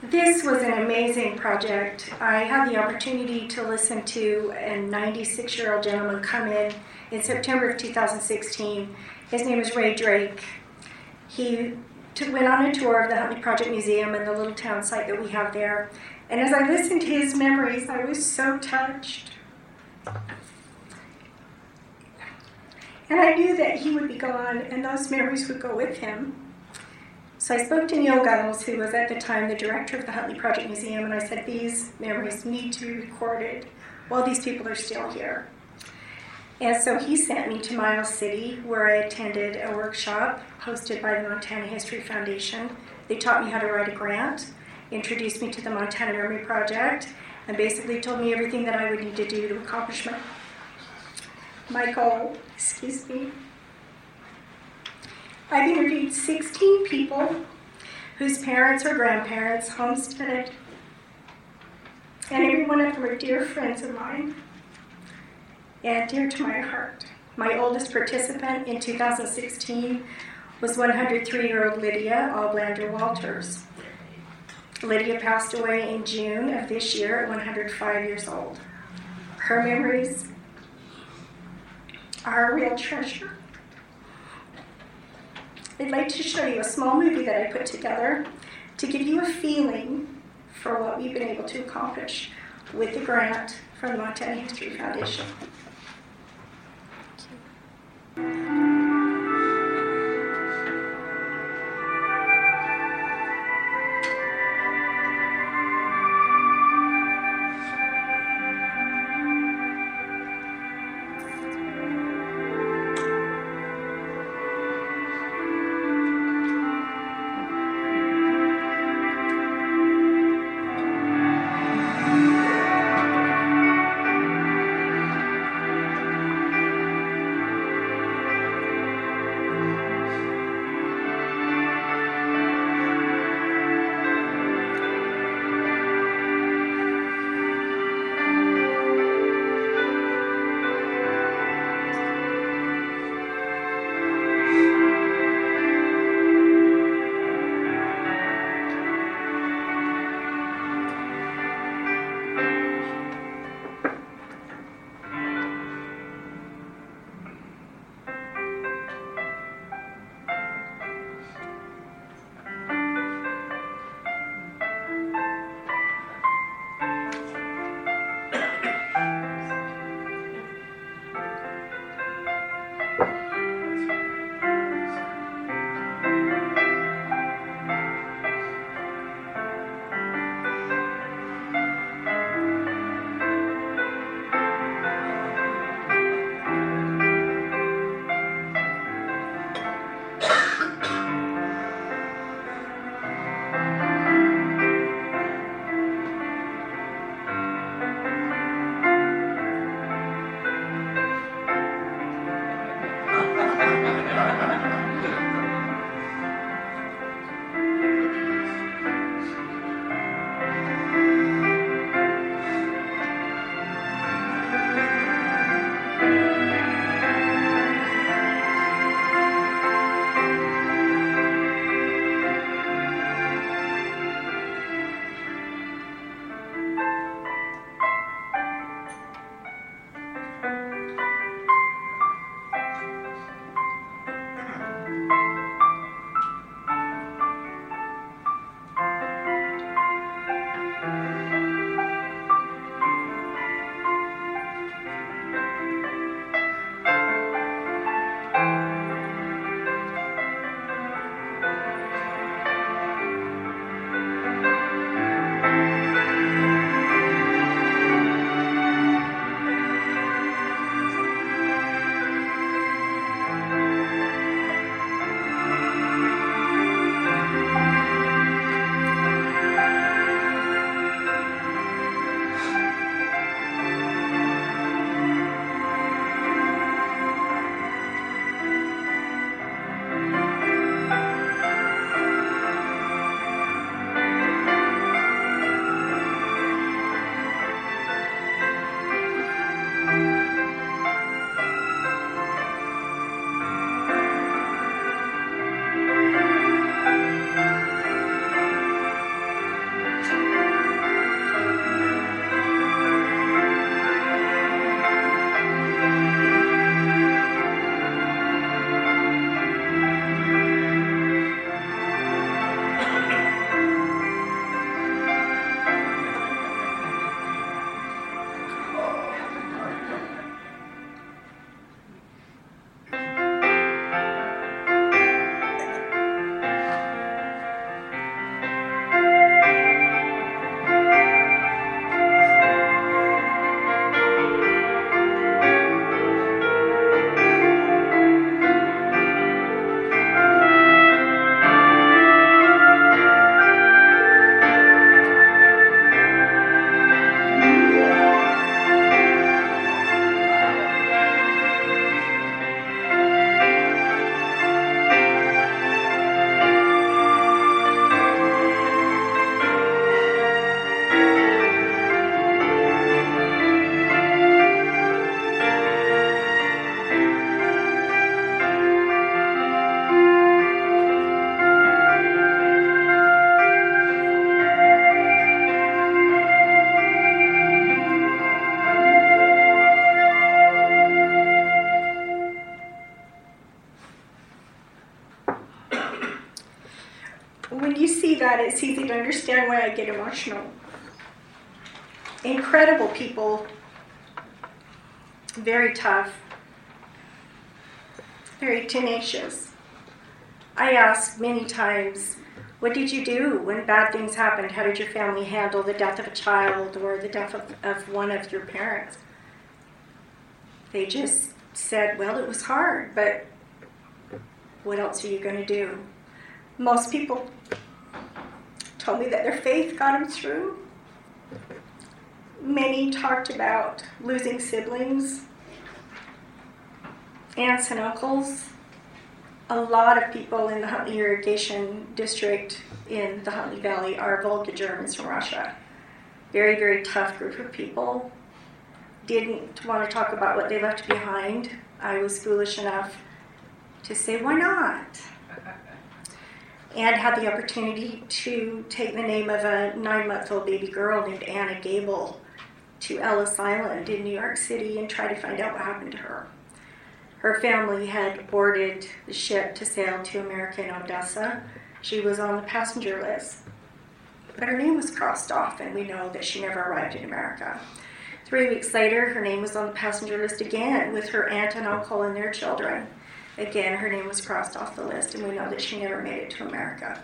This was an amazing project. I had the opportunity to listen to a 96 year old gentleman come in in September of 2016. His name is Ray Drake. He took, went on a tour of the Huntley Project Museum and the little town site that we have there. And as I listened to his memories, I was so touched. And I knew that he would be gone and those memories would go with him. So I spoke to Neil Gunnels, who was at the time the director of the Huntley Project Museum, and I said, These memories need to be recorded while these people are still here. And so he sent me to Miles City, where I attended a workshop hosted by the Montana History Foundation. They taught me how to write a grant, introduced me to the Montana Memory Project, and basically told me everything that I would need to do to accomplish my, my goal. Excuse me. I've interviewed 16 people whose parents or grandparents homesteaded, and every one of them are dear friends of mine and dear to my heart. My oldest participant in 2016 was 103 year old Lydia Alblander Walters. Lydia passed away in June of this year at 105 years old. Her memories are a real treasure. I'd like to show you a small movie that I put together to give you a feeling for what we've been able to accomplish with the grant from the Montana History Foundation. It's easy to understand why I get emotional. Incredible people, very tough, very tenacious. I asked many times, what did you do when bad things happened? How did your family handle the death of a child or the death of, of one of your parents? They just said, well, it was hard, but what else are you going to do? Most people told me that their faith got them through. Many talked about losing siblings, aunts and uncles. A lot of people in the Huntley Irrigation District in the Huntley Valley are Volga Germans from Russia. Very, very tough group of people. Didn't want to talk about what they left behind. I was foolish enough to say, why not? And had the opportunity to take the name of a nine month old baby girl named Anna Gable to Ellis Island in New York City and try to find out what happened to her. Her family had boarded the ship to sail to America in Odessa. She was on the passenger list, but her name was crossed off, and we know that she never arrived in America. Three weeks later, her name was on the passenger list again with her aunt and uncle and their children. Again, her name was crossed off the list, and we know that she never made it to America.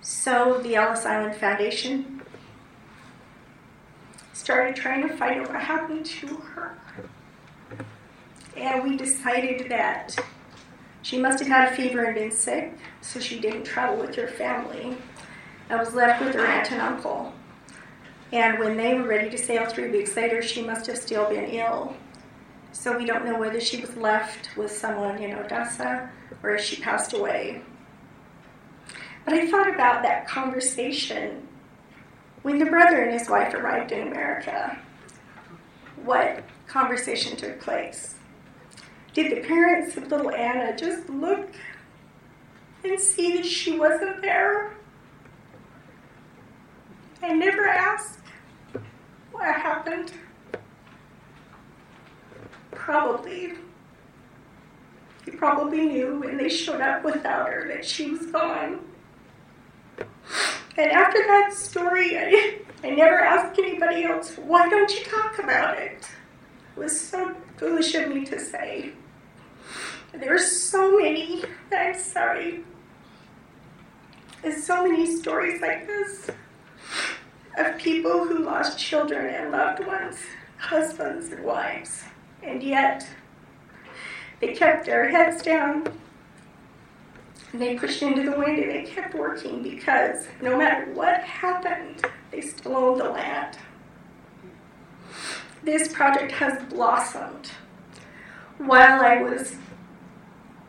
So the Ellis Island Foundation started trying to find out what happened to her. And we decided that she must have had a fever and been sick, so she didn't travel with her family. I was left with her aunt and uncle. And when they were ready to sail three weeks later, she must have still been ill. So we don't know whether she was left with someone in Odessa or if she passed away. But I thought about that conversation when the brother and his wife arrived in America. What conversation took place? Did the parents of little Anna just look and see that she wasn't there? And never ask what happened? Probably. He probably knew when they showed up without her that she was gone. And after that story, I, I never asked anybody else, why don't you talk about it? It was so foolish of me to say. There are so many, I'm sorry. There's so many stories like this of people who lost children and loved ones, husbands and wives, and yet they kept their heads down and they pushed into the wind and they kept working because no matter what happened, they still owned the land. This project has blossomed. While I was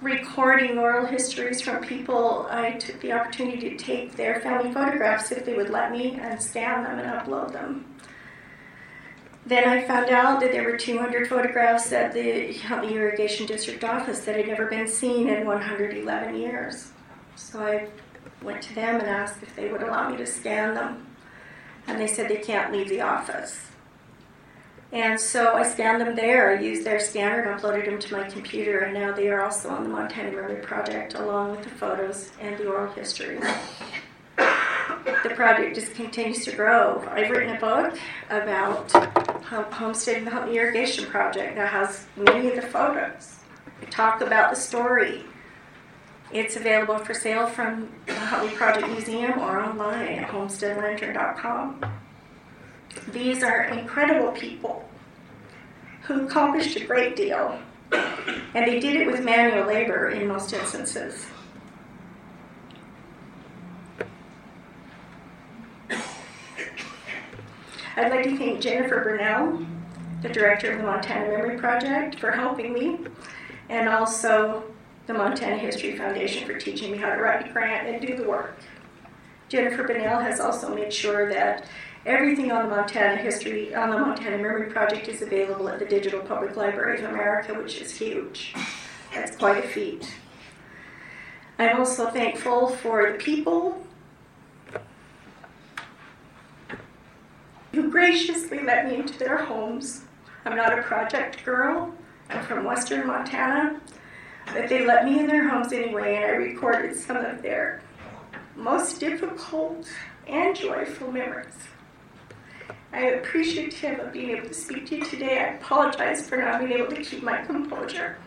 recording oral histories from people, I took the opportunity to take their family photographs if they would let me and scan them and upload them. Then I found out that there were 200 photographs at the Huntley Irrigation District office that had never been seen in 111 years. So I went to them and asked if they would allow me to scan them. And they said they can't leave the office. And so I scanned them there. I used their scanner and uploaded them to my computer, and now they are also on the Montana Memory Project along with the photos and the oral history. The project just continues to grow. I've written a book about homesteading and Huntley Irrigation Project that has many of the photos. I talk about the story. It's available for sale from the Huntley Project Museum or online at homesteadlantern.com. These are incredible people who accomplished a great deal, and they did it with manual labor in most instances. I'd like to thank Jennifer Birnel, the director of the Montana Memory Project, for helping me, and also the Montana History Foundation for teaching me how to write a grant and do the work. Jennifer Birnel has also made sure that Everything on the Montana History, on the Montana Memory Project is available at the Digital Public Library of America, which is huge. That's quite a feat. I'm also thankful for the people who graciously let me into their homes. I'm not a project girl, I'm from western Montana, but they let me in their homes anyway, and I recorded some of their most difficult and joyful memories. I am appreciative being able to speak to you today. I apologize for not being able to keep my composure.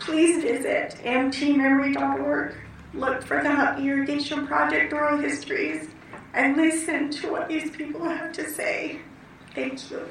Please visit mtmemory.org, look for the Irrigation Project oral histories, and listen to what these people have to say. Thank you.